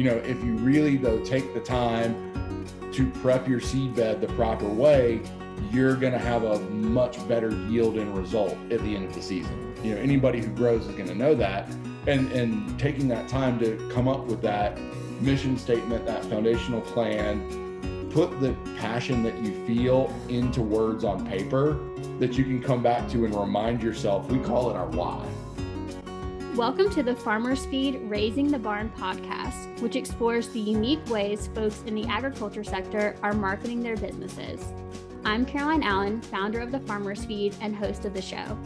You know, if you really though take the time to prep your seed bed the proper way, you're going to have a much better yield and result at the end of the season. You know, anybody who grows is going to know that. And and taking that time to come up with that mission statement, that foundational plan, put the passion that you feel into words on paper that you can come back to and remind yourself. We call it our why. Welcome to the Farmers Feed Raising the Barn podcast, which explores the unique ways folks in the agriculture sector are marketing their businesses. I'm Caroline Allen, founder of the Farmers Feed and host of the show.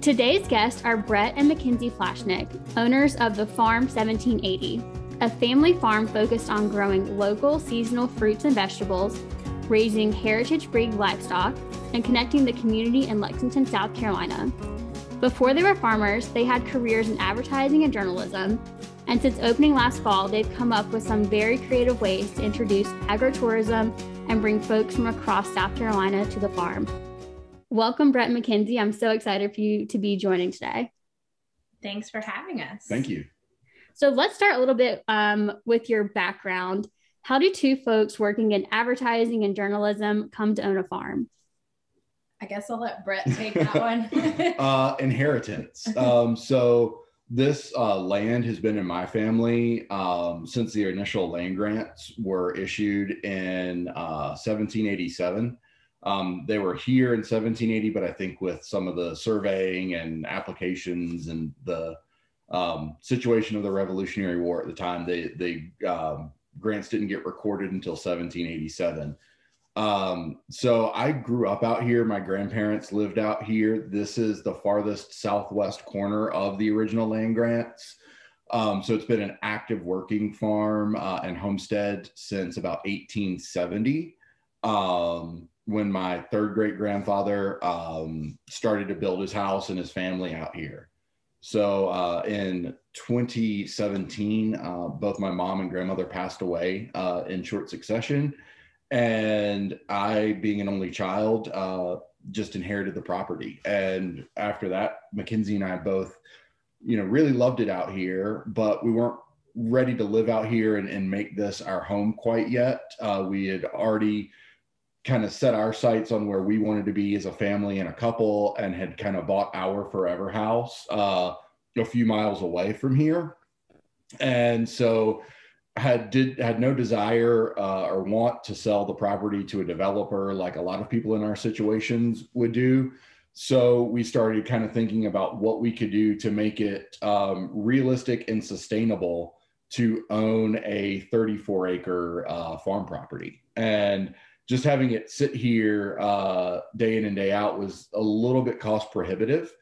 Today's guests are Brett and McKenzie Flashnick, owners of the Farm 1780, a family farm focused on growing local seasonal fruits and vegetables, raising heritage breed livestock, and connecting the community in Lexington, South Carolina. Before they were farmers, they had careers in advertising and journalism. And since opening last fall, they've come up with some very creative ways to introduce agritourism and bring folks from across South Carolina to the farm. Welcome, Brett and McKenzie. I'm so excited for you to be joining today. Thanks for having us. Thank you. So let's start a little bit um, with your background. How do two folks working in advertising and journalism come to own a farm? I guess I'll let Brett take that one. uh, inheritance. Um, so this uh, land has been in my family um, since the initial land grants were issued in uh, 1787. Um, they were here in 1780, but I think with some of the surveying and applications and the um, situation of the Revolutionary War at the time, they, they um, grants didn't get recorded until 1787. Um, so I grew up out here. My grandparents lived out here. This is the farthest southwest corner of the original land grants. Um, so it's been an active working farm uh, and homestead since about 1870. Um, when my third great grandfather um, started to build his house and his family out here. So uh, in 2017, uh, both my mom and grandmother passed away uh, in short succession and I, being an only child, uh, just inherited the property. And after that, McKenzie and I both, you know, really loved it out here, but we weren't ready to live out here and, and make this our home quite yet. Uh, we had already kind of set our sights on where we wanted to be as a family and a couple and had kind of bought our forever house uh, a few miles away from here. And so had did had no desire uh, or want to sell the property to a developer like a lot of people in our situations would do. So we started kind of thinking about what we could do to make it um, realistic and sustainable to own a 34 acre uh, farm property. And just having it sit here uh, day in and day out was a little bit cost prohibitive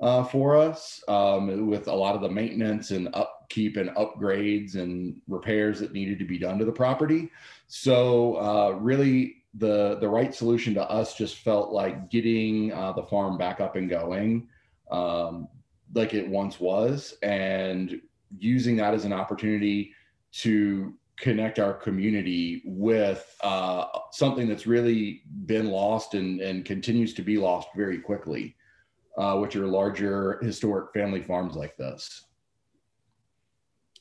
uh, for us um, with a lot of the maintenance and upkeep and upgrades and repairs that needed to be done to the property. So uh, really, the the right solution to us just felt like getting uh, the farm back up and going, um, like it once was, and using that as an opportunity to connect our community with uh, something that's really been lost and, and continues to be lost very quickly uh, which are larger historic family farms like this.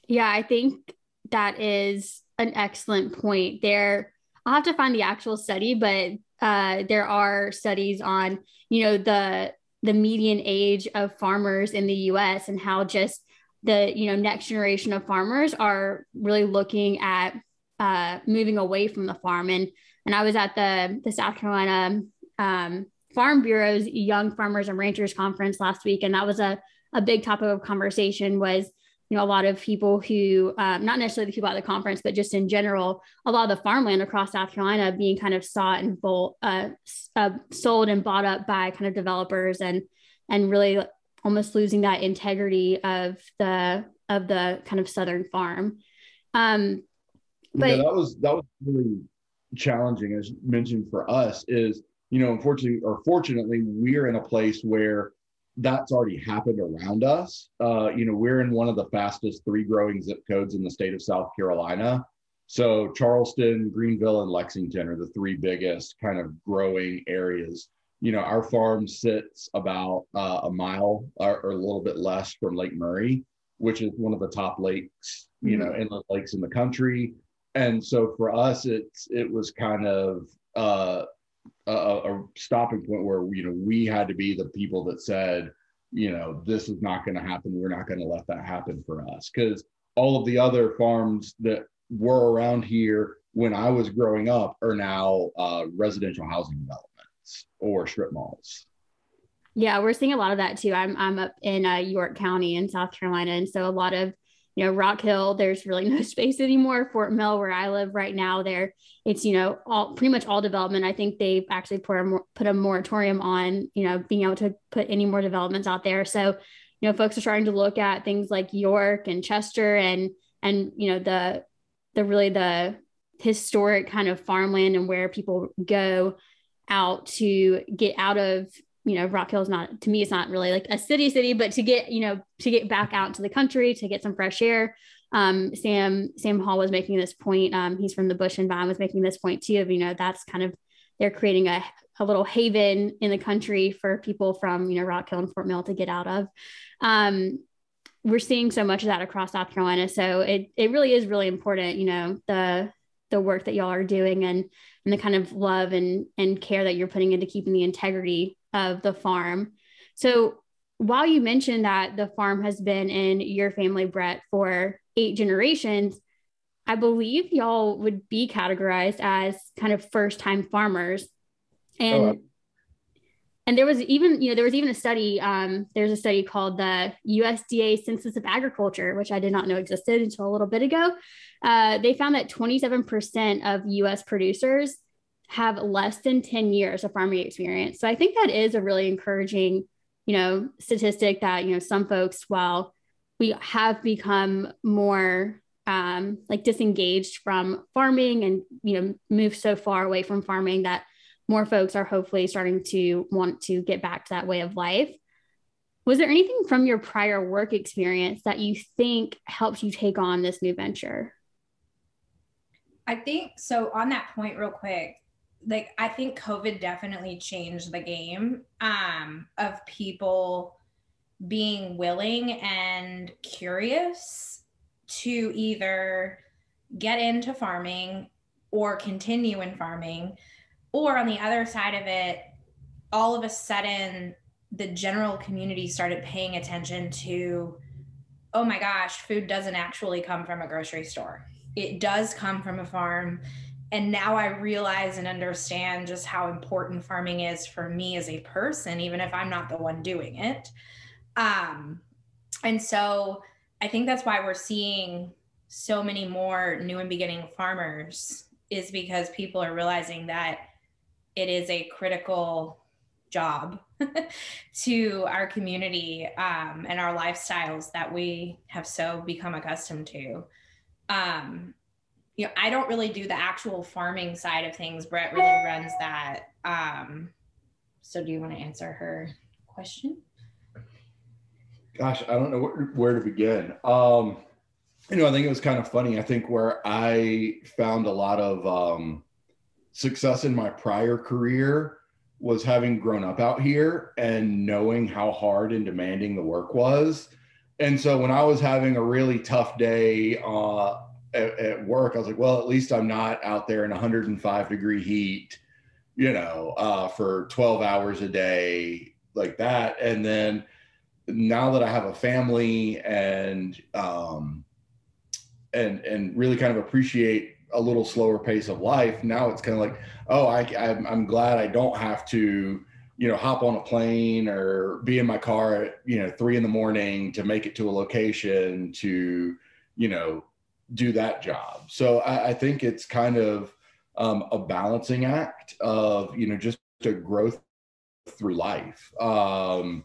Yeah, I think that is an excellent point. There, I'll have to find the actual study, but uh, there are studies on, you know, the the median age of farmers in the U.S. and how just the you know next generation of farmers are really looking at uh, moving away from the farm. And and I was at the the South Carolina um, Farm Bureau's Young Farmers and Ranchers Conference last week, and that was a a big topic of conversation was you know a lot of people who um, not necessarily the people at the conference but just in general a lot of the farmland across south carolina being kind of sought and bolt, uh, uh, sold and bought up by kind of developers and and really almost losing that integrity of the of the kind of southern farm. Um but yeah, that was that was really challenging as mentioned for us is you know, unfortunately or fortunately, we're in a place where that's already happened around us. Uh, you know, we're in one of the fastest three growing zip codes in the state of South Carolina. So Charleston, Greenville, and Lexington are the three biggest kind of growing areas. You know, our farm sits about uh, a mile or, or, a little bit less from Lake Murray. which is one of the top lakes, you mm-hmm. know, inlet lakes in the country. And so for us, it's it was kind of uh, a, a stopping point where you know we had to be the people that said, you know, this is not going to happen. We're not going to let that happen for us because all of the other farms that were around here when I was growing up are now uh, residential housing developments or strip malls. Yeah, we're seeing a lot of that too. I'm I'm up in uh, York County in South Carolina, and so a lot of you know Rock Hill. There's really no space anymore. Fort Mill, where I live right now, there it's you know all pretty much all development. I think they've actually put a put a moratorium on you know being able to put any more developments out there. So you know folks are starting to look at things like York and Chester and and you know the the really the historic kind of farmland and where people go out to get out of you know rock hill is not to me it's not really like a city city but to get you know to get back out to the country to get some fresh air. Um, sam sam hall was making this point um, he's from the Bush-N-Vine was making this point too of you know that's kind of they're creating a, a little haven in the country for people from you know rock hill and fort mill to get out of. Um, we're seeing so much of that across south carolina so it, it really is really important you know the the work that y'all are doing and and the kind of love and and care that you're putting into keeping the integrity of the farm. So while you mentioned that the farm has been in your family, Brett, for eight generations, I believe y'all would be categorized as kind of first time farmers. And oh, and there was even, you know, there was even a study, um, there's a study called the USDA Census of Agriculture, which I did not know existed until a little bit ago. Uh, they found that 27% of US producers have less than 10 years of farming experience. So I think that is a really encouraging, you know, statistic that, you know, some folks, while we have become more um, like disengaged from farming and, you know, moved so far away from farming that more folks are hopefully starting to want to get back to that way of life. Was there anything from your prior work experience that you think helped you take on this new venture? I think so. On that point, real quick, like I think COVID definitely changed the game um, of people being willing and curious to either get into farming or continue in farming, or on the other side of it, all of a sudden the general community started paying attention to oh my gosh, food doesn't actually come from a grocery store. It does come from a farm and now I realize and understand just how important farming is for me as a person, even if I'm not the one doing it. Um, and so I think that's why we're seeing so many more new and beginning farmers is because people are realizing that it is a critical job to our community um, and our lifestyles that we have so become accustomed to. Um, you know, I don't really do the actual farming side of things. Brett really runs that. Um, so do you want to answer her question? Gosh, I don't know where, where to begin. Um, you know, I think it was kind of funny. I think where I found a lot of um, success in my prior career was having grown up out here and knowing how hard and demanding the work was. And so when I was having a really tough day uh, at, at, work, I was like, well, at least I'm not out there in 105 degree heat, you know, uh, for 12 hours a day like that. And then now that I have a family and, um, and, and really kind of appreciate a little slower pace of life. Now it's kind of like, oh, I, I'm, I'm glad I don't have to, you know, hop on a plane or be in my car at, you know, three in the morning to make it to a location to, you know, do that job. So I, I think it's kind of um, a balancing act of you know just a growth through life, um,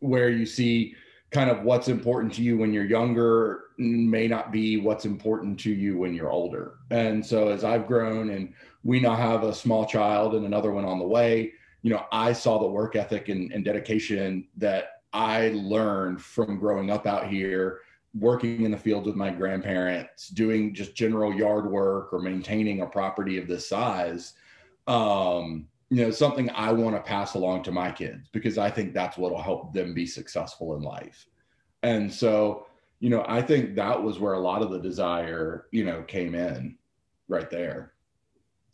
where you see kind of what's important to you when you're younger may not be what's important to you when you're older. And so as I've grown and we now have a small child and another one on the way, you know, I saw the work ethic and, and dedication that I learned from growing up out here working in the fields with my grandparents, doing just general yard work or maintaining a property of this size, um, you know, something I want to pass along to my kids because I think that's what will help them be successful in life. And so, you know, I think that was where a lot of the desire, you know, came in right there.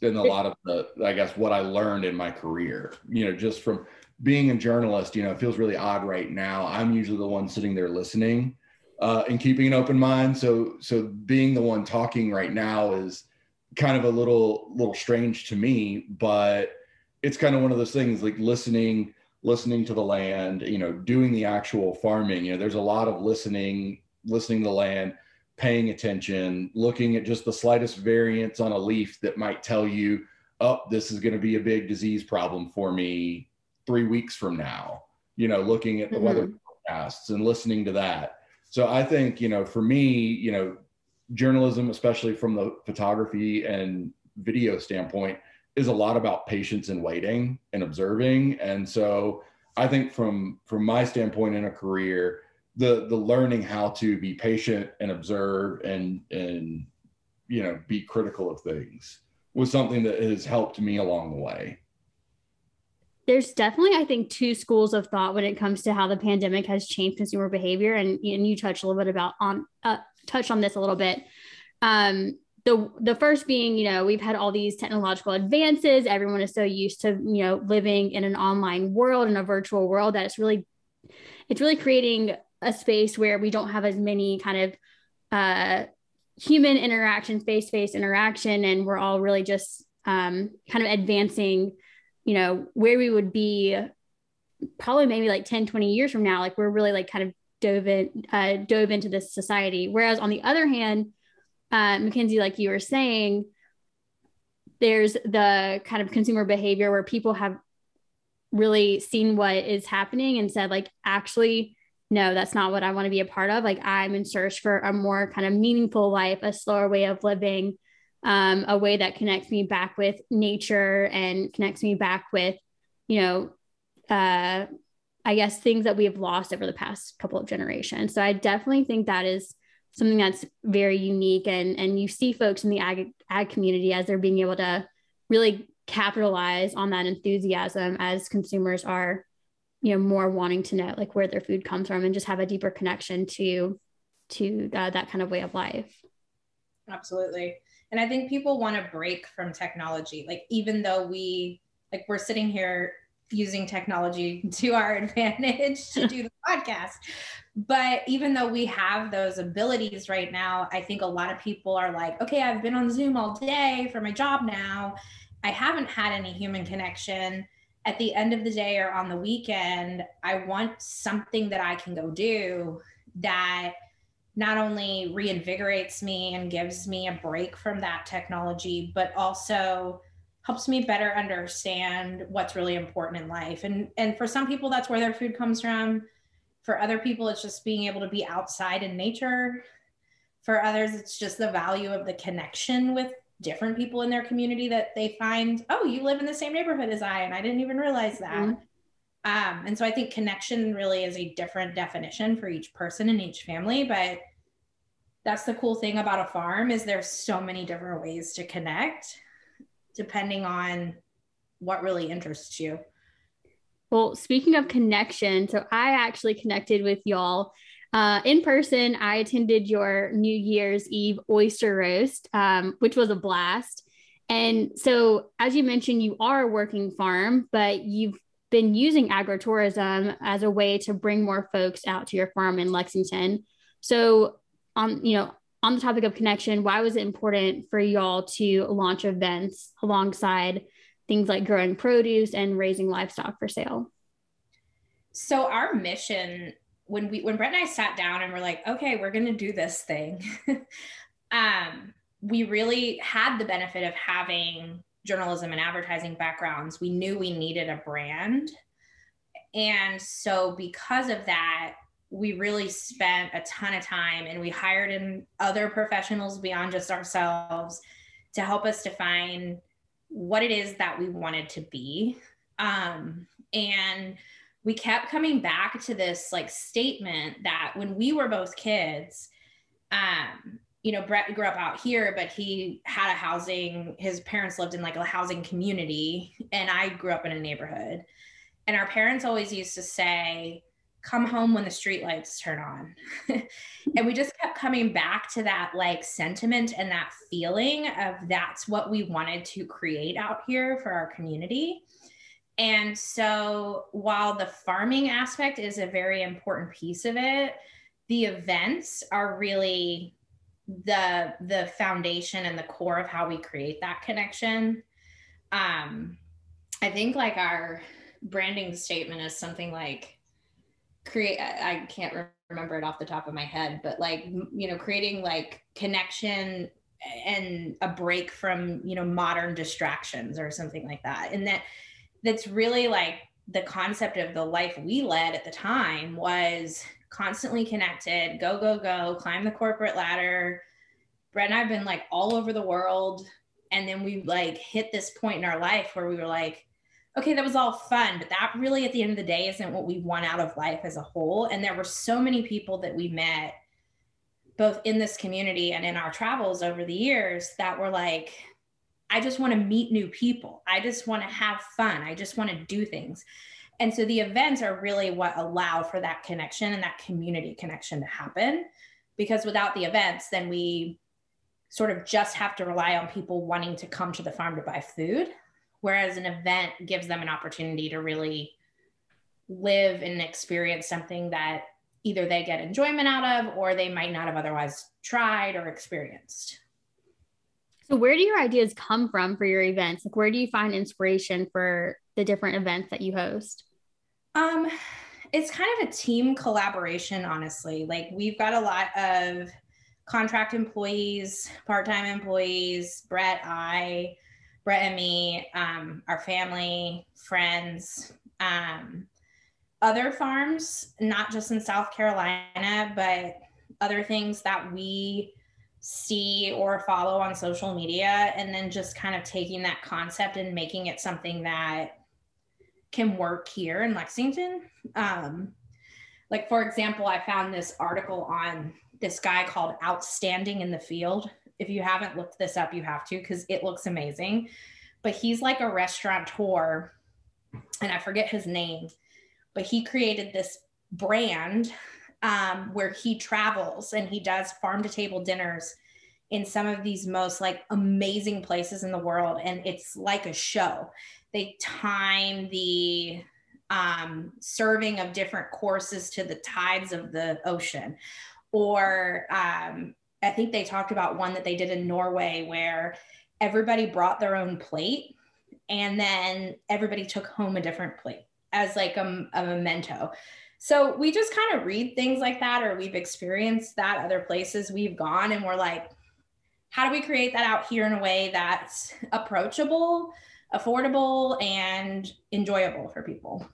And a lot of the, I guess, what I learned in my career, you know, just from being a journalist, you know, it feels really odd right now. I'm usually the one sitting there listening uh, and keeping an open mind. So, so being the one talking right now is kind of a little, little strange to me, but it's kind of one of those things like listening listening to the land you know doing the actual farming you know there's a lot of listening listening to the land paying attention looking at just the slightest variance on a leaf that might tell you oh this is going to be a big disease problem for me three weeks from now you know looking at the mm-hmm. weather forecasts and listening to that so i think you know for me you know journalism especially from the photography and video standpoint is a lot about patience and waiting and observing. And so I think from from my standpoint in a career, the the learning how to be patient and observe and and you know be critical of things was something that has helped me along the way. There's definitely, I think, two schools of thought when it comes to how the pandemic has changed consumer behavior, and and you touched a little bit about on uh, touched on this a little bit. Um, the the first being you know we've had all these technological advances everyone is so used to you know living in an online world in a virtual world that it's really it's really creating a space where we don't have as many kind of uh, human interaction face to face interaction and we're all really just um, kind of advancing you know where we would be probably maybe like 10 20 years from now like we're really like kind of dove in uh, dove into this society whereas on the other hand uh, McKenzie, like you were saying, there's the kind of consumer behavior where people have really seen what is happening and said, like, actually, no, that's not what I want to be a part of. Like, I'm in search for a more kind of meaningful life, a slower way of living, um, a way that connects me back with nature and connects me back with, you know, uh, I guess things that we have lost over the past couple of generations. So I definitely think that is something that's very unique. And and you see folks in the ag, ag community as they're being able to really capitalize on that enthusiasm as consumers are you know more wanting to know like where their food comes from and just have a deeper connection to to uh, that kind of way of life. Absolutely and i think people want to break from technology like even though we like we're sitting here using technology to our advantage to do the podcast. But even though we have those abilities right now, I think a lot of people are like, okay, I've been on Zoom all day for my job now. I haven't had any human connection. At the end of the day or on the weekend, I want something that I can go do that not only reinvigorates me and gives me a break from that technology, but also helps me better understand what's really important in life. And and for some people that's where their food comes from. For other people it's just being able to be outside in nature. For others it's just the value of the connection with different people in their community that they find, oh, you live in the same neighborhood as I and I didn't even realize that. Mm-hmm. Um, and so I think connection really is a different definition for each person and each family, but that's the cool thing about a farm is there's so many different ways to connect depending on what really interests you. Well, speaking of connection, so I actually connected with y'all uh, in person. I attended your New Year's Eve oyster roast, um, which was a blast. And so, as you mentioned, you are a working farm, but you've been using agritourism as a way to bring more folks out to your farm in Lexington. So, um, you know, on the topic of connection, why was it important for y'all to launch events alongside things like growing produce and raising livestock for sale? So our mission when we when Brett and I sat down and we're like, okay, we're gonna do this thing, um, we really had the benefit of having journalism and advertising backgrounds. We knew we needed a brand. And so because of that, we really spent a ton of time and we hired in other professionals beyond just ourselves to help us define what it is that we wanted to be. Um, and we kept coming back to this like statement that when we were both kids, um, you know, Brett grew up out here, but he had a housing, his parents lived in like a housing community, and I grew up in a neighborhood. And our parents always used to say, come home when the street lights turn on. and we just kept coming back to that like sentiment and that feeling of that's what we wanted to create out here for our community. And so while the farming aspect is a very important piece of it, the events are really the the foundation and the core of how we create that connection. Um I think like our branding statement is something like create i can't remember it off the top of my head but like you know creating like connection and a break from you know modern distractions or something like that and that that's really like the concept of the life we led at the time was constantly connected go go go climb the corporate ladder brett and i've been like all over the world and then we like hit this point in our life where we were like okay, that was all fun, but that really at the end of the day isn't what we want out of life as a whole. And there were so many people that we met both in this community and in our travels over the years that were like, I just want to meet new people. I just want to have fun. I just want to do things. And so the events are really what allow for that connection and that community connection to happen. Because without the events, then we sort of just have to rely on people wanting to come to the farm to buy food whereas an event gives them an opportunity to really live and experience something that either they get enjoyment out of or they might not have otherwise tried or experienced. So, where do your ideas come from for your events? Like, where do you find inspiration for the different events that you host? Um, it's kind of a team collaboration, honestly. Like, we've got a lot of contract employees, part time employees, Brett, I, Brett and me, um, our family, friends, um, other farms, not just in South Carolina, but other things that we see or follow on social media, and then just kind of taking that concept and making it something that can work here in Lexington. Um, like, for example, I found this article on this guy called Outstanding in the Field if you haven't looked this up, you have to because it looks amazing. But he's like a restaurateur, and I forget his name, but he created this brand um, where he travels and he does farm to table dinners in some of these most like amazing places in the world and it's like a show they time the um, serving of different courses to the tides of the ocean or um, I think they talked about one that they did in Norway where everybody brought their own plate and then everybody took home a different plate as like a, a memento. So we just kind of read things like that, or we've experienced that other places we've gone, and we're like, how do we create that out here in a way that's approachable, affordable, and enjoyable for people?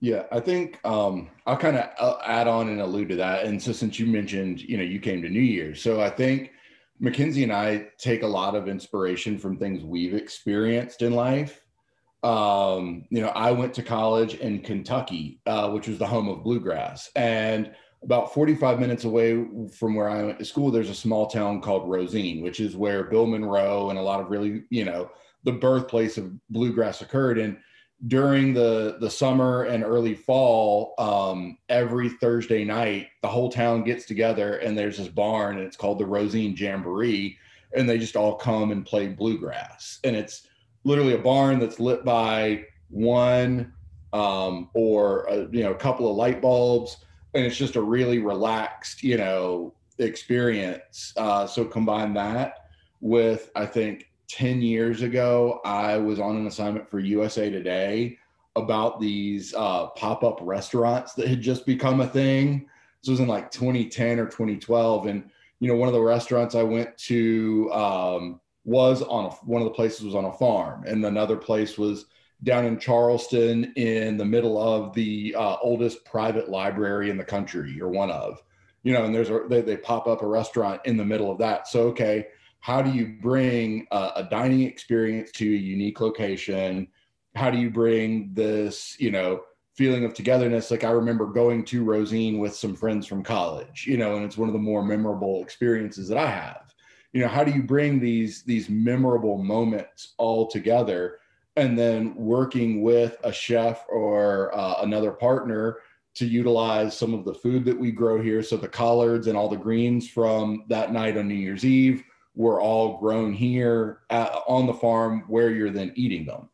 Yeah, I think um, I'll kind of add on and allude to that. And so, since you mentioned, you know, you came to New Year's, so I think McKenzie and I take a lot of inspiration from things we've experienced in life. Um, you know, I went to college in Kentucky, uh, which was the home of bluegrass, and about 45 minutes away from where I went to school, there's a small town called Rosine, which is where Bill Monroe and a lot of really, you know, the birthplace of bluegrass occurred. And during the the summer and early fall um, every thursday night the whole town gets together and there's this barn and it's called the rosine jamboree. And they just all come and play bluegrass. And it's literally a barn that's lit by one um, or a, you know a couple of light bulbs and it's just a really relaxed you know experience uh, so combine that with i think 10 years ago, I was on an assignment for USA Today about these uh, pop up restaurants that had just become a thing. This was in like 2010 or 2012. And, you know, one of the restaurants I went to um, was on a, one of the places was on a farm, and another place was down in Charleston in the middle of the uh, oldest private library in the country, or one of, you know, and there's a, they, they pop up a restaurant in the middle of that. So, okay how do you bring a, a dining experience to a unique location? How do you bring this, you know, feeling of togetherness? Like I remember going to Rosine with some friends from college, you know, and it's one of the more memorable experiences that I have. You know, how do you bring these these memorable moments all together? And then working with a chef or uh, another partner to utilize some of the food that we grow here. So the collards and all the greens from that night on New Year's Eve were all grown here at, on the farm where you're then eating them.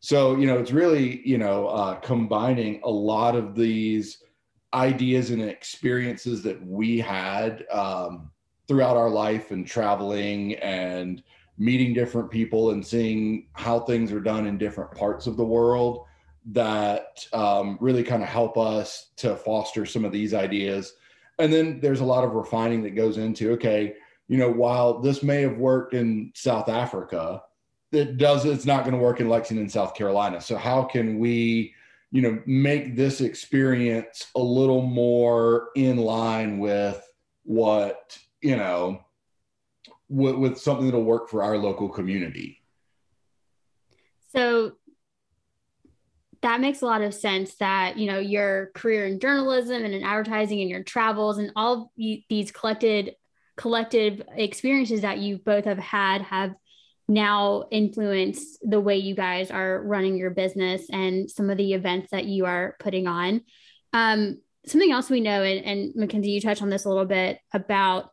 So, you know, it's really, you know, uh, combining a lot of these ideas and experiences that we had um, throughout our life and traveling and meeting different people and seeing how things are done in different parts of the world that um, really kind of help us to foster some of these ideas. And then there's a lot of refining that goes into, okay, you know, while this may have worked in South Africa, it does, it's not going to work in Lexington, South Carolina. So how can we, you know, make this experience a little more in line with what, you know, with, with something that'll work for our local community? So that makes a lot of sense that you know your career in journalism and in advertising and your travels and all these collected collective experiences that you both have had have now influenced the way you guys are running your business and some of the events that you are putting on um, something else we know and, and mckenzie you touched on this a little bit about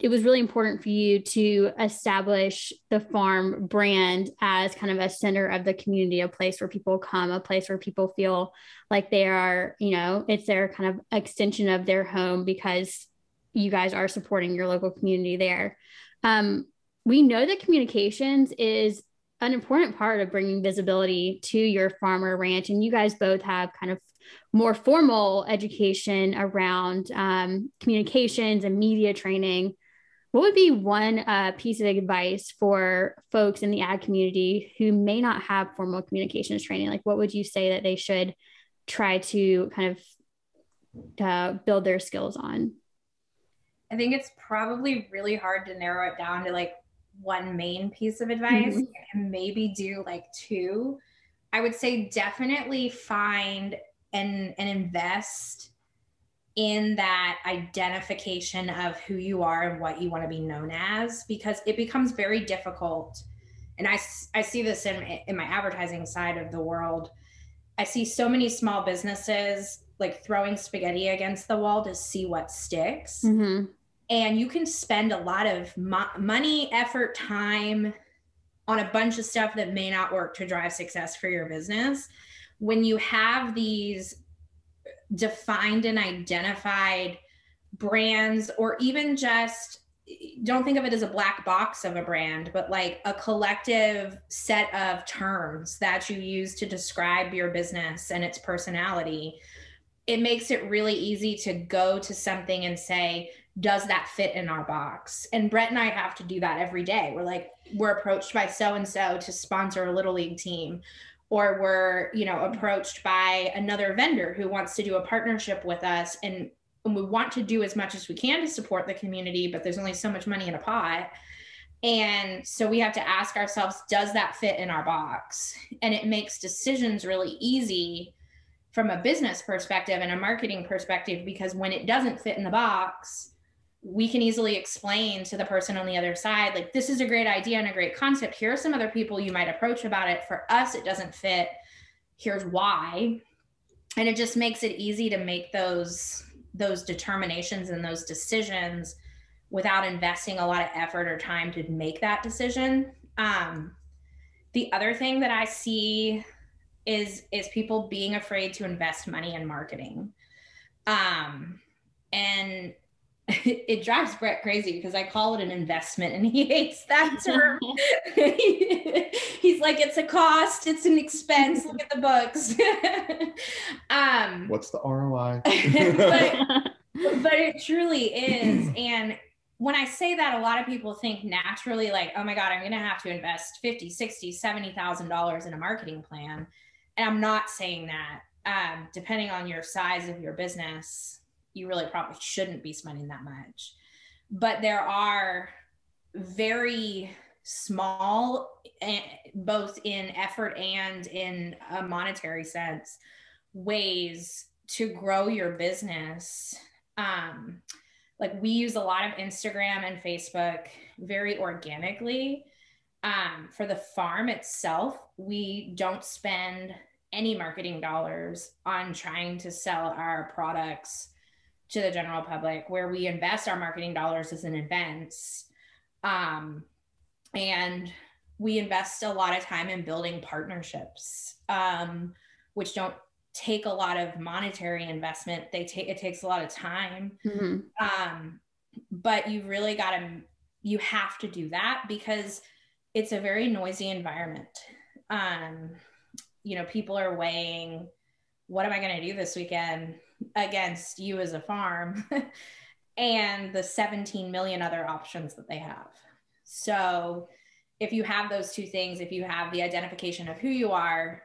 it was really important for you to establish the farm brand as kind of a center of the community, a place where people come, a place where people feel like they are, you know, it's their kind of extension of their home because you guys are supporting your local community there. Um, we know that communications is an important part of bringing visibility to your farmer ranch, and you guys both have kind of more formal education around um, communications and media training what would be one uh, piece of advice for folks in the ag community who may not have formal communications training? Like, what would you say that they should try to kind of uh, build their skills on? I think it's probably really hard to narrow it down to like one main piece of advice mm-hmm. and maybe do like two. I would say definitely find and and invest in that identification of who you are and what you want to be known as because it becomes very difficult. And i, I see this in, in my advertising side of the world. I see so many small businesses like throwing spaghetti against the wall to see what sticks. Mm-hmm. and you can spend a lot of mo- money effort time on a bunch of stuff that may not work to drive success for your business. When you have these defined and identified brands or even just don't think of it as a black box of a brand, but like a collective set of terms that you use to describe your business and its personality. It makes it really easy to go to something and say, does that fit in our box? And Brett and I have to do that every day. We're like, we're approached by so and so to sponsor a little league team or we're you know approached by another vendor who wants to do a partnership with us and, and we want to do as much as we can to support the community but there's only so much money in a pot. And so we have to ask ourselves does that fit in our box? And it makes decisions really easy from a business perspective and a marketing perspective because when it doesn't fit in the box we can easily explain to the person on the other side like this is a great idea and a great concept. Here are some other people you might approach about it. For us it doesn't fit. Here's why. And it just makes it easy to make those those determinations and those decisions without investing a lot of effort or time to make that decision. Um, the other thing that i see is is people being afraid to invest money in marketing. Um, and it drives Brett crazy because I call it an investment and he hates that term. He's like, it's a cost, it's an expense. Look at the books. um, What's the ROI? but, but it truly is. And when I say that, a lot of people think naturally, like, oh my God, I'm going to have to invest 50, 60, $70,000 in a marketing plan. And I'm not saying that. Um, depending on your size of your business, you really probably shouldn't be spending that much. But there are very small, eh, both in effort and in a monetary sense, ways to grow your business. Um, like we use a lot of Instagram and Facebook very organically. Um, for the farm itself, we don't spend any marketing dollars on trying to sell our products to the general public where we invest our marketing dollars is in events um, and we invest a lot of time in building partnerships um, which don't take a lot of monetary investment. They take it takes a lot of time. Mm-hmm. um, but you really got to you have to do that because it's a very noisy environment. Um, you know people are weighing what am i going to do this weekend against you as a farm and the 17 million other options that they have. So, if you have those two things, if you have the identification of who you are,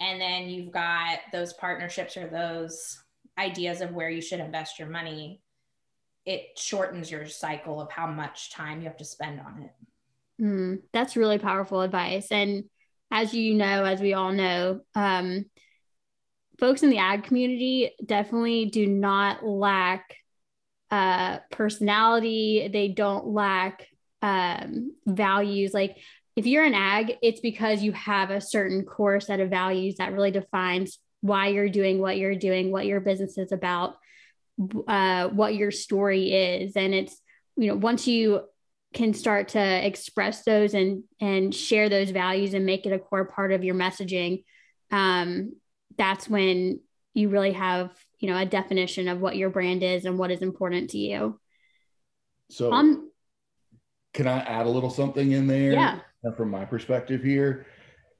and then you've got those partnerships or those ideas of where you should invest your money, it shortens your cycle of how much time you have to spend on it. Mm, that's really powerful advice. And as you know, as we all know, um, folks in the ag community definitely do not lack uh, personality. They don't lack um, values. Like if you're an ag, it's because you have a certain core set of values that really defines why you're doing what you're doing, what your business is about, uh, what your story is. And it's, you know, once you can start to express those and and share those values and make it a core part of your messaging um, that's when you really have you know a definition of what your brand is and what is important to you so um, can i add a little something in there yeah from my perspective here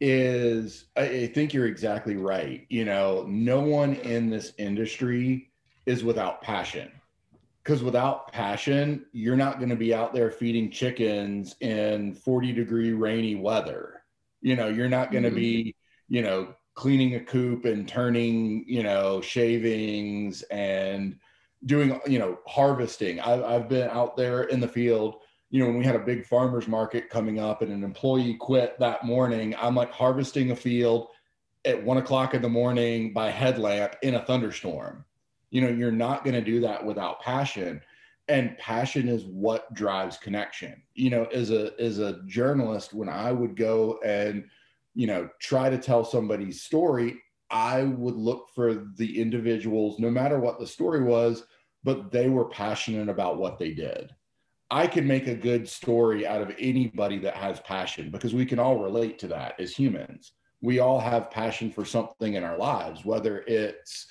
is I think you're exactly right. You know, no one in this industry is without passion. Because without passion, you're not going to be out there feeding chickens in 40 degree rainy weather. You know, you're not going to mm-hmm. be, you know, cleaning a coop and turning, you know, shavings and doing, you know, harvesting. I've, I've been out there in the field, you know, when we had a big farmer's market coming up and an employee quit that morning, I'm like harvesting a field at one o'clock in the morning by headlamp in a thunderstorm. You know, you're not going to do that without passion and passion is what drives connection you know as a as a journalist when i would go and you know try to tell somebody's story i would look for the individuals no matter what the story was but they were passionate about what they did. I can make a good story out of anybody that has passion because we can all relate to that as humans. We all have passion for something in our lives whether it's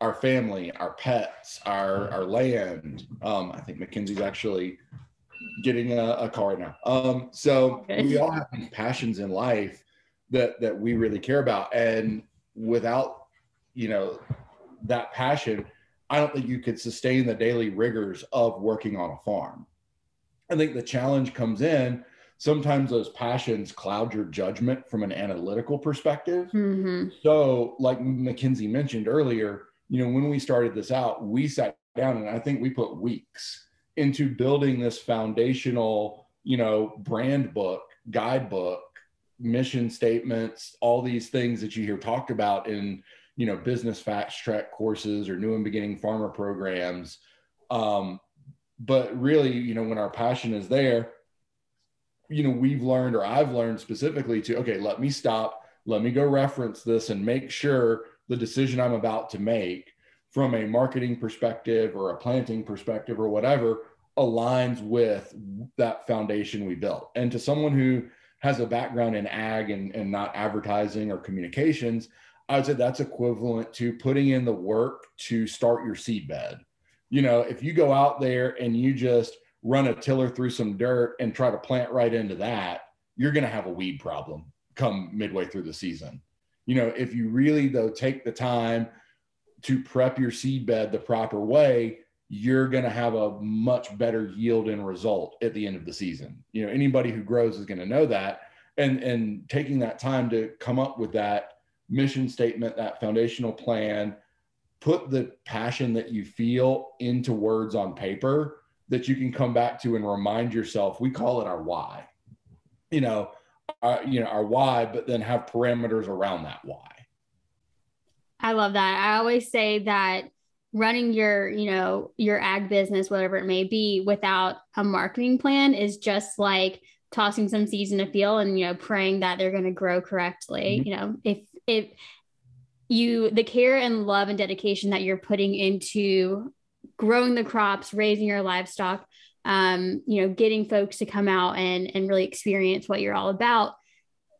our family our pets our our land. Um, i think mckenzie's actually getting a, a car now. Um, so okay. we all have these passions in life that that we really care about. And without you know that passion i don't think you could sustain the daily rigors of working on a farm. I think the challenge comes in sometimes those passions cloud your judgment from an analytical perspective. Mm-hmm. so like mckenzie mentioned earlier you know when we started this out we sat down and i think we put weeks into building this foundational you know brand book guidebook mission statements, all these things that you hear talked about in, you know, business fast track courses or new and beginning farmer programs. Um, but really, you know, when our passion is there, you know, we've learned or I've learned specifically to, okay, let me stop, let me go reference this and make sure the decision I'm about to make from a marketing perspective or a planting perspective or whatever aligns with that foundation we built. And to someone who has a background in ag and, and not advertising or communications, I would say that's equivalent to putting in the work to start your seed bed. You know, if you go out there and you just run a tiller through some dirt and try to plant right into that, you're going to have a weed problem come midway through the season. You know, if you really, though, take the time to prep your seed bed the proper way, you're going to have a much better yield and result at the end of the season. You know, anybody who grows is going to know that. And and taking that time to come up with that mission statement, that foundational plan, put the passion that you feel into words on paper that you can come back to and remind yourself. We call it our why. You know, our, you know our why, but then have parameters around that why. I love that. I always say that running your you know your ag business whatever it may be without a marketing plan is just like tossing some seeds in a field and you know praying that they're going to grow correctly mm-hmm. you know if if you the care and love and dedication that you're putting into growing the crops raising your livestock um, you know getting folks to come out and and really experience what you're all about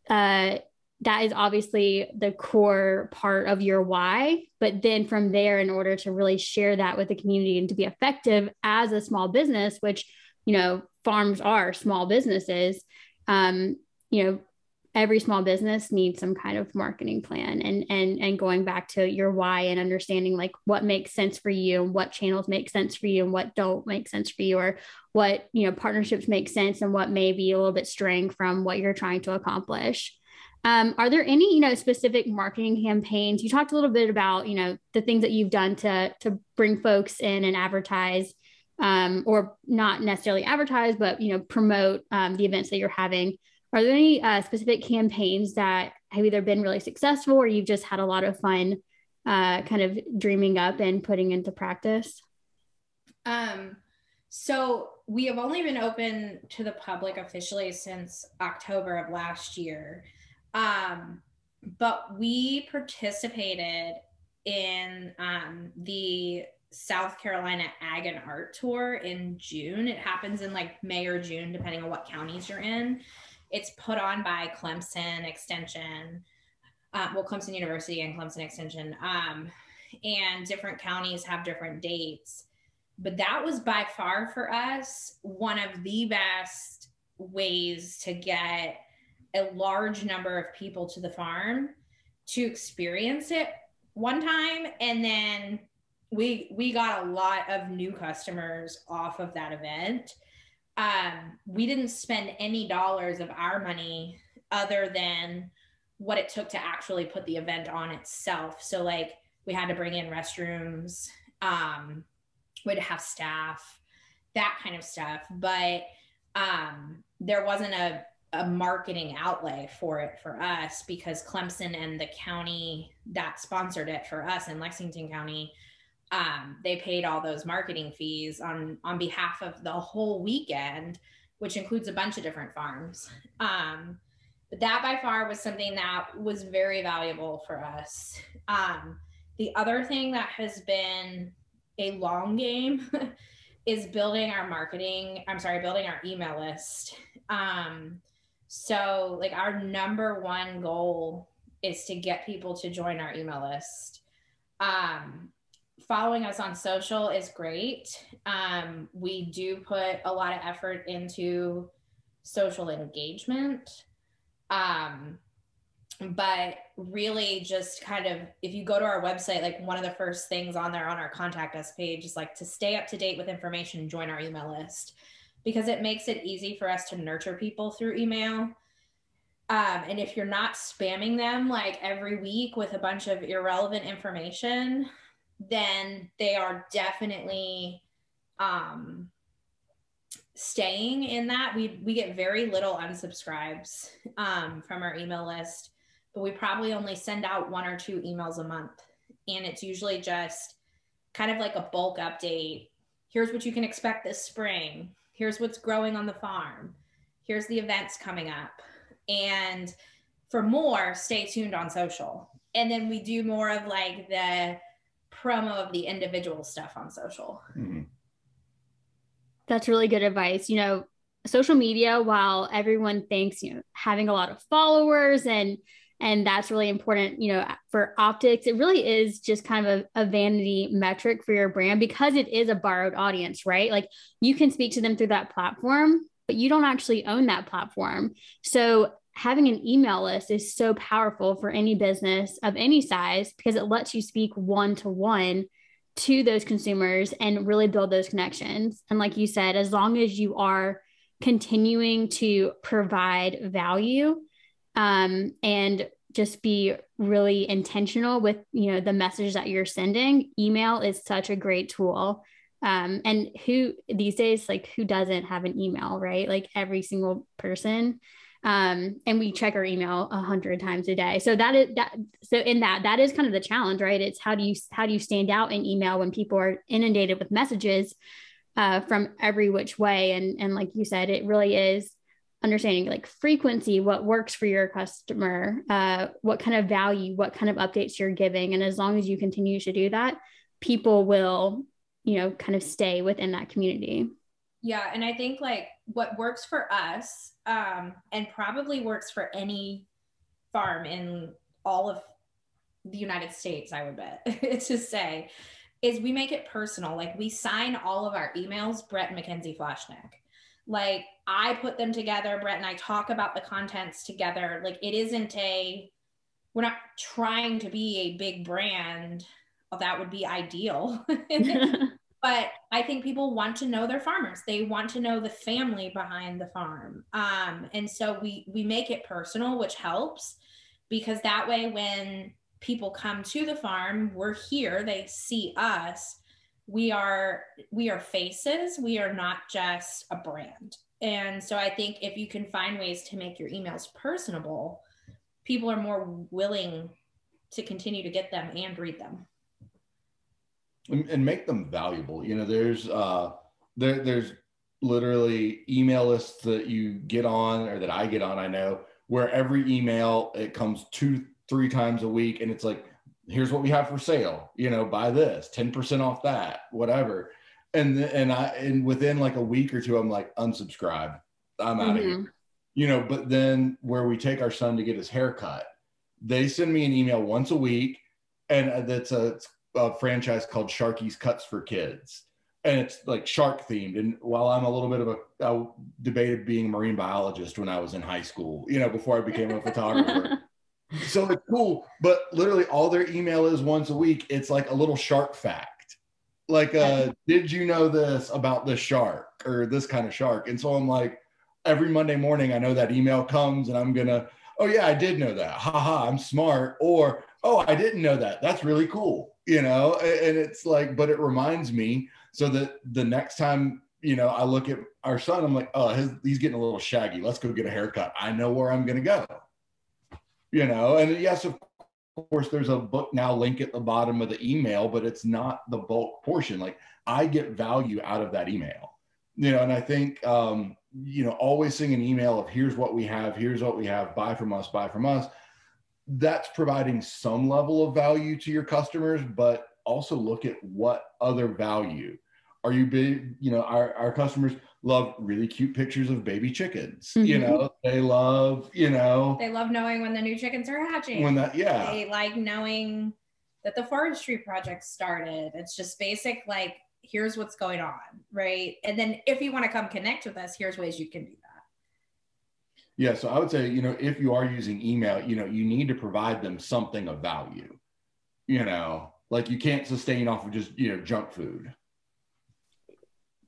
uh, that is obviously the core part of your why. But then from there in order to really share that with the community and to be effective as a small business which you know farms are small businesses um, you know every small business needs some kind of marketing plan and and and going back to your why and understanding like what makes sense for you and what channels make sense for you and what don't make sense for you or what you know partnerships make sense and what may be a little bit straying from what you're trying to accomplish um, are there any you know specific marketing campaigns you talked a little bit about you know the things that you've done to to bring folks in and advertise um, or not necessarily advertise but you know promote um, the events that you're having are there any uh, specific campaigns that have either been really successful or you've just had a lot of fun uh, kind of dreaming up and putting into practice? Um, so we have only been open to the public officially since October of last year. Um, but we participated in um, the South Carolina Ag and Art Tour in June. It happens in like May or June, depending on what counties you're in. It's put on by Clemson Extension, uh, well, Clemson University and Clemson Extension. Um, and different counties have different dates. But that was by far for us one of the best ways to get a large number of people to the farm to experience it one time and then we we got a lot of new customers off of that event um, we didn't spend any dollars of our money other than what it took to actually put the event on itself. So like we had to bring in restrooms, um, we'd have staff, that kind of stuff. But um, there wasn't a, a marketing outlay for it for us because Clemson and the county that sponsored it for us in Lexington County um, they paid all those marketing fees on on behalf of the whole weekend, which includes a bunch of different farms. Um, but that by far was something that was very valuable for us. Um, the other thing that has been a long game is building our marketing. I'm sorry, building our email list. Um, so, like, our number one goal is to get people to join our email list. Um, following us on social is great. Um, we do put a lot of effort into social engagement. Um, but really just kind of if you go to our website like one of the first things on there on our contact us page is like to stay up to date with information join our email list because it makes it easy for us to nurture people through email um, and if you're not spamming them like every week with a bunch of irrelevant information then they are definitely um, staying in that. We we get very little unsubscribes um, from our email list, but we probably only send out one or two emails a month, and it's usually just kind of like a bulk update. Here's what you can expect this spring. Here's what's growing on the farm. Here's the events coming up. And for more, stay tuned on social. And then we do more of like the promo of the individual stuff on social. Mm-hmm. That's really good advice. You know, social media, while everyone thinks, you know, having a lot of followers and and that's really important, you know, for optics, it really is just kind of a, a vanity metric for your brand because it is a borrowed audience, right? Like you can speak to them through that platform, but you don't actually own that platform. So having an email list is so powerful for any business of any size because it lets you speak one to one to those consumers and really build those connections. And like you said, as long as you are continuing to provide value um, and just be really intentional with you know the message that you're sending email is such a great tool um, and who these days like who doesn't have an email right like every single person um, and we check our email a hundred times a day. So that is that. So in that, that is kind of the challenge, right? It's how do you how do you stand out in email when people are inundated with messages uh, from every which way? And and like you said, it really is understanding like frequency, what works for your customer, uh, what kind of value, what kind of updates you're giving. And as long as you continue to do that, people will, you know, kind of stay within that community. Yeah. And I think like what works for us um, and probably works for any farm in all of the United States, I would bet, to say, is we make it personal. Like we sign all of our emails, Brett McKenzie Flashnick. Like I put them together, Brett and I talk about the contents together. Like it isn't a, we're not trying to be a big brand. Oh, that would be ideal. but I think people want to know their farmers. They want to know the family behind the farm. Um, and so we we make it personal, which helps because that way when people come to the farm, we're here, they see us. We are we are faces. We are not just a brand. And so I think if you can find ways to make your emails personable, people are more willing to continue to get them and read them and, make them valuable. You know, there's uh, there there's literally email lists that you get on or that I get on. I know where every email it comes two three times a week, and it's like, here's what we have for sale. You know, buy this, ten percent off that, whatever. And and I and within like a week or two, I'm like unsubscribe. I'm out mm-hmm. of here. You know, but then where we take our son to get his hair cut, they send me an email once a week, and that's a a franchise called Sharky's Cuts for Kids. And it's like shark themed. And while I'm a little bit of a, I debated being a marine biologist when I was in high school, you know, before I became a photographer. So it's cool. But literally all their email is once a week. It's like a little shark fact. Like, uh, did you know this about this shark or this kind of shark? And so I'm like, every Monday morning, I know that email comes and I'm going to, oh, yeah, I did know that. Ha ha, I'm smart. Or, oh, I didn't know that. That's really cool you know and it's like but it reminds me so that the next time you know i look at our son i'm like oh his, he's getting a little shaggy let's go get a haircut i know where i'm going to go you know and yes of course there's a book now link at the bottom of the email but it's not the bulk portion. Like i get value out of that email you know and i think um you know always seeing an email of here's what we have here's what we have buy from us buy from us that's providing some level of value to your customers, but also look at what other value. Are you big you know our, our customers love really cute pictures of baby chickens mm-hmm. you know they love you know they love knowing when the new chickens are hatching when that yeah they like knowing that the forestry project started it's just basic like here's what's going on right and then if you want to come connect with us here's ways you can do that yeah, so I would say, you know, if you are using email, you know, you need to provide them something of value. You know, like you can't sustain off of just, you know, junk food.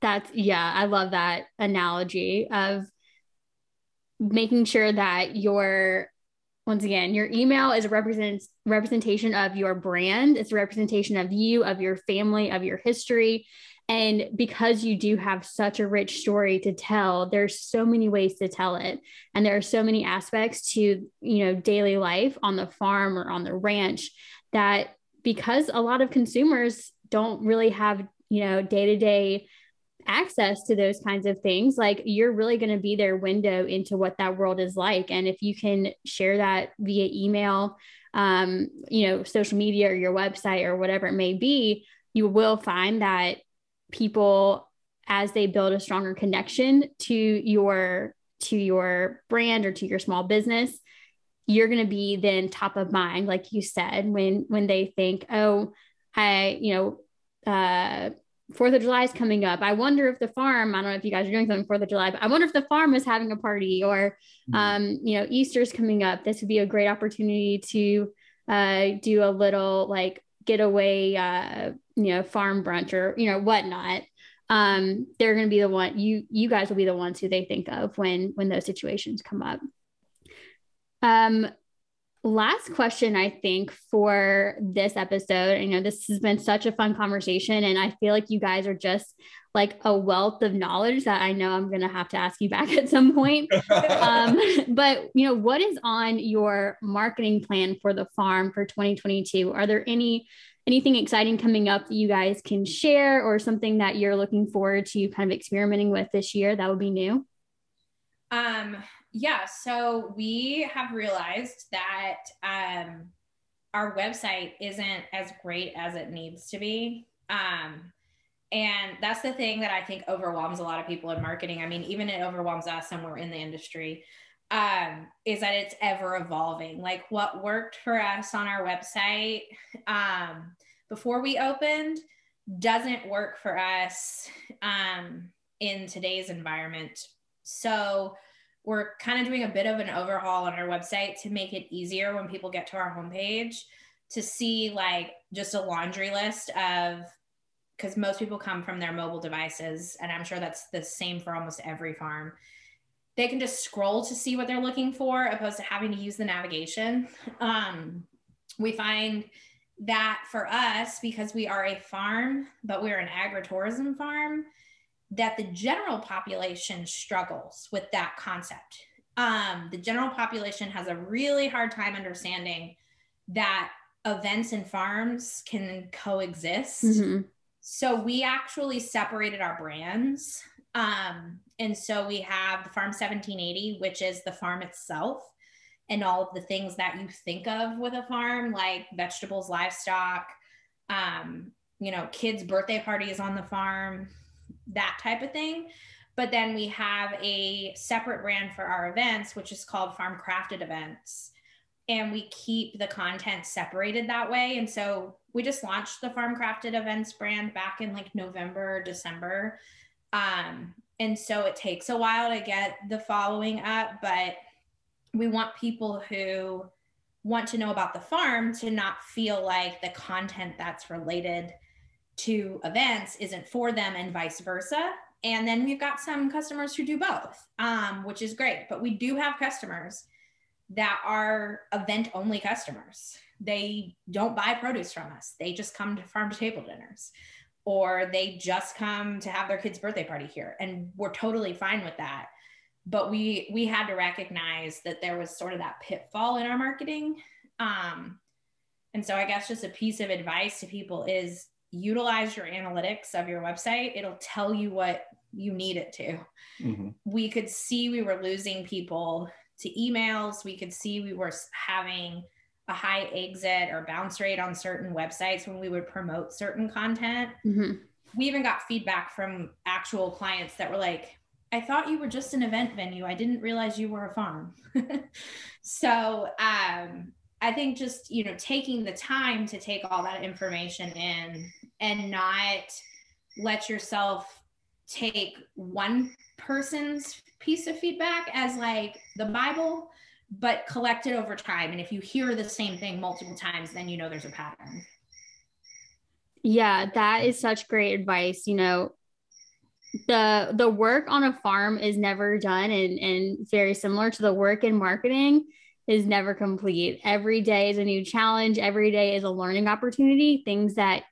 That's yeah, I love that analogy of making sure that your once again, your email is a represent, representation of your brand. It's a representation of you, of your family, of your history. And because you do have such a rich story to tell, there's so many ways to tell it. And there are so many aspects to, you know, daily life on the farm or on the ranch that because a lot of consumers don't really have, you know, day to day access to those kinds of things, like you're really going to be their window into what that world is like. And if you can share that via email, um, you know, social media or your website or whatever it may be, you will find that people as they build a stronger connection to your to your brand or to your small business you're going to be then top of mind like you said when when they think oh i you know uh Fourth of July is coming up. I wonder if the farm, I don't know if you guys are doing something Fourth of July, but I wonder if the farm is having a party or, mm-hmm. um, you know, Easter's coming up. This would be a great opportunity to uh, do a little like getaway, uh, you know, farm brunch or, you know, whatnot. Um, they're going to be the one you, you guys will be the ones who they think of when, when those situations come up. Um, last question i think for this episode. You know this has been such a fun conversation and i feel like you guys are just like a wealth of knowledge that i know i'm going to have to ask you back at some point. Um, but you know what is on your marketing plan for the farm for 2022 are there any anything exciting coming up that you guys can share or something that you're looking forward to kind of experimenting with this year that would be new? Um Um, yeah, so we have realized that um, our website isn't as great as it needs to be. Um, and that's the thing that I think overwhelms a lot of people in marketing. I mean, even it overwhelms us somewhere in the industry. Um, is that it's ever evolving. Like what worked for us on our website um, before we opened doesn't work for us um, in today's environment. So we're kind of doing a bit of an overhaul on our website to make it easier when people get to our homepage to see like just a laundry list of because most people come from their mobile devices and i'm sure that's the same for almost every farm. They can just scroll to see what they're looking for opposed to having to use the navigation. Um, we find that for us because we are a farm but we're an agritourism farm that the general population struggles with that concept. Um, the general population has a really hard time understanding that events and farms can coexist. Mm-hmm. So we actually separated our brands. Um, and so we have the Farm 1780, which is the farm itself and all of the things that you think of with a farm, like vegetables, livestock, um, you know, kids' birthday parties on the farm, that type of thing. But then we have a separate brand for our events, which is called Farm Crafted Events. And we keep the content separated that way. And so we just launched the Farm Crafted Events brand back in like November, December. Um, and so it takes a while to get the following up, but we want people who want to know about the farm to not feel like the content that's related to events isn't for them and vice versa. And then we've got some customers who do both, um, which is great. But we do have customers that are event only customers. They don't buy produce from us, they just come to farm to table dinners or they just come to have their kid's birthday party here. And we're totally fine with that. But we we had to recognize that there was sort of that pitfall in our marketing. Um, and so I guess just a piece of advice to people is utilize your analytics of your website, it'll tell you what you need it to. Mm-hmm. We could see we were losing people to emails. We could see we were having a high exit or bounce rate on certain websites when we would promote certain content. Mm-hmm. We even got feedback from actual clients that were like, I thought you were just an event venue. I didn't realize you were a farm. so um, I think just, you know, taking the time to take all that information in and not let yourself take one person's piece of feedback as like the Bible, but collect it over time. And if you hear the same thing multiple times, then you know there's a pattern. Yeah, that is such great advice. You know, the the work on a farm is never done and and very similar to the work in marketing is never complete. Every day is a new challenge. Every day is a learning opportunity. Things that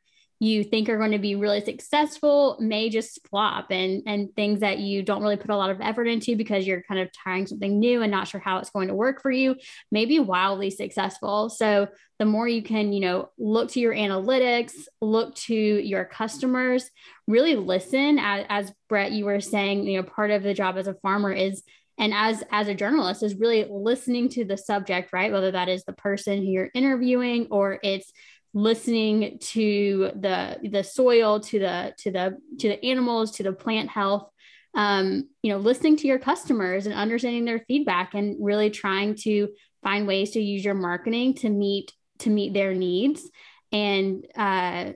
you think are going to be really successful may just flop and and things that you don't really put a lot of effort into because you're kind of trying something new and not sure how it's going to work for you may be wildly successful so the more you can you know look to your analytics look to your customers really listen as, as brett you were saying you know part of the job as a farmer is and as as a journalist is really listening to the subject right? Whether that is the person who you're interviewing or it's listening to the the soil to the to the to the animals to the plant health um, you know listening to your customers and understanding their feedback and really trying to find ways to use your marketing to meet to meet their needs. And uh,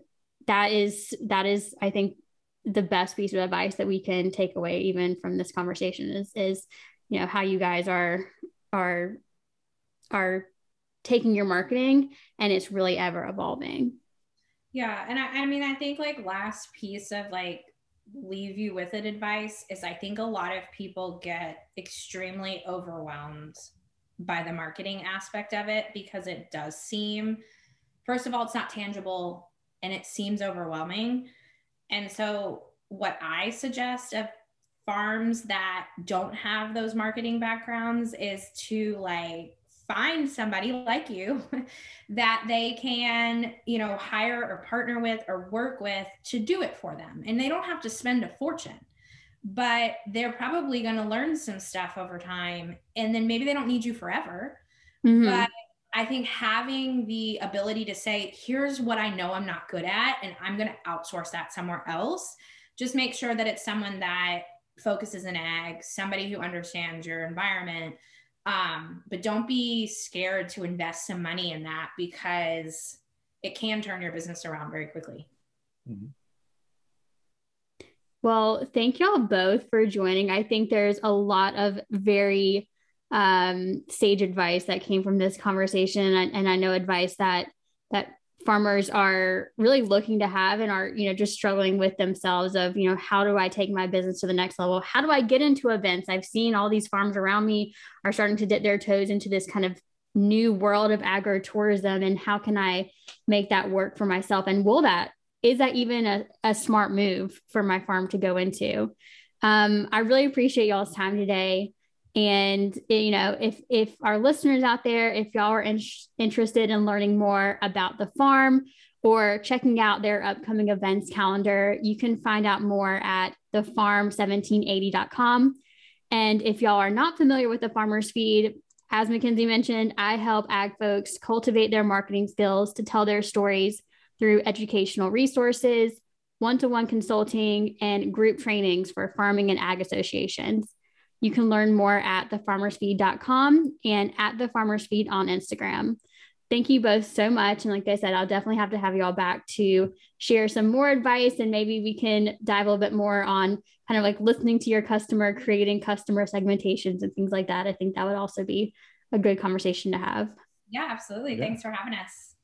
that is that is i think the best piece of advice that we can take away even from this conversation is is you know how you guys are are are taking your marketing and it's really ever evolving. Yeah. And I, I mean, I think like last piece of like leave you with it advice is I think a lot of people get extremely overwhelmed by the marketing aspect of it because it does seem, first of all, it's not tangible and it seems overwhelming. And so, what I suggest of farms that don't have those marketing backgrounds is to like find somebody like you that they can, you know, hire or partner with or work with to do it for them. And they don't have to spend a fortune. but they're probably going to learn some stuff over time and then maybe they don't need you forever mm-hmm. but i think having the ability to say here's what i know i'm not good at and i'm going to outsource that somewhere else just make sure that it's someone that focuses in ag somebody who understands your environment um, but don't be scared to invest some money in that because it can turn your business around very quickly mm-hmm. Well, thank y'all both for joining. I think there's a lot of very um, sage advice that came from this conversation, and, and I know advice that that farmers are really looking to have and are you know just struggling with themselves of you know how do i take my business to the next level how do i get into events i've seen all these farms around me are starting to dip their toes into this kind of new world of agritourism and how can i make that work for myself and will that is that even a, a smart move for my farm to go into? Um, I really appreciate y'all's time today. And eh, you know, if if our listeners out there, if y'all are in- interested in learning more about the farm or checking out their upcoming events calendar, you can find out more at thefarm1780.com. And if y'all are not familiar with the Farmer's Feed, as McKenzie mentioned, I help ag folks cultivate their marketing skills to tell their stories through educational resources, one to one consulting, and group trainings for farming and ag associations. You can learn more at thefarmersfeed.com and at the Farmers Feed on Instagram. Thank you both so much. And like I said, I'll definitely have to have you all back to share some more advice and maybe we can dive a little bit more on kind of like listening to your customer, creating customer segmentations and things like that. I think that would also be a good conversation to have. Yeah, absolutely. Yeah. Thanks for having us.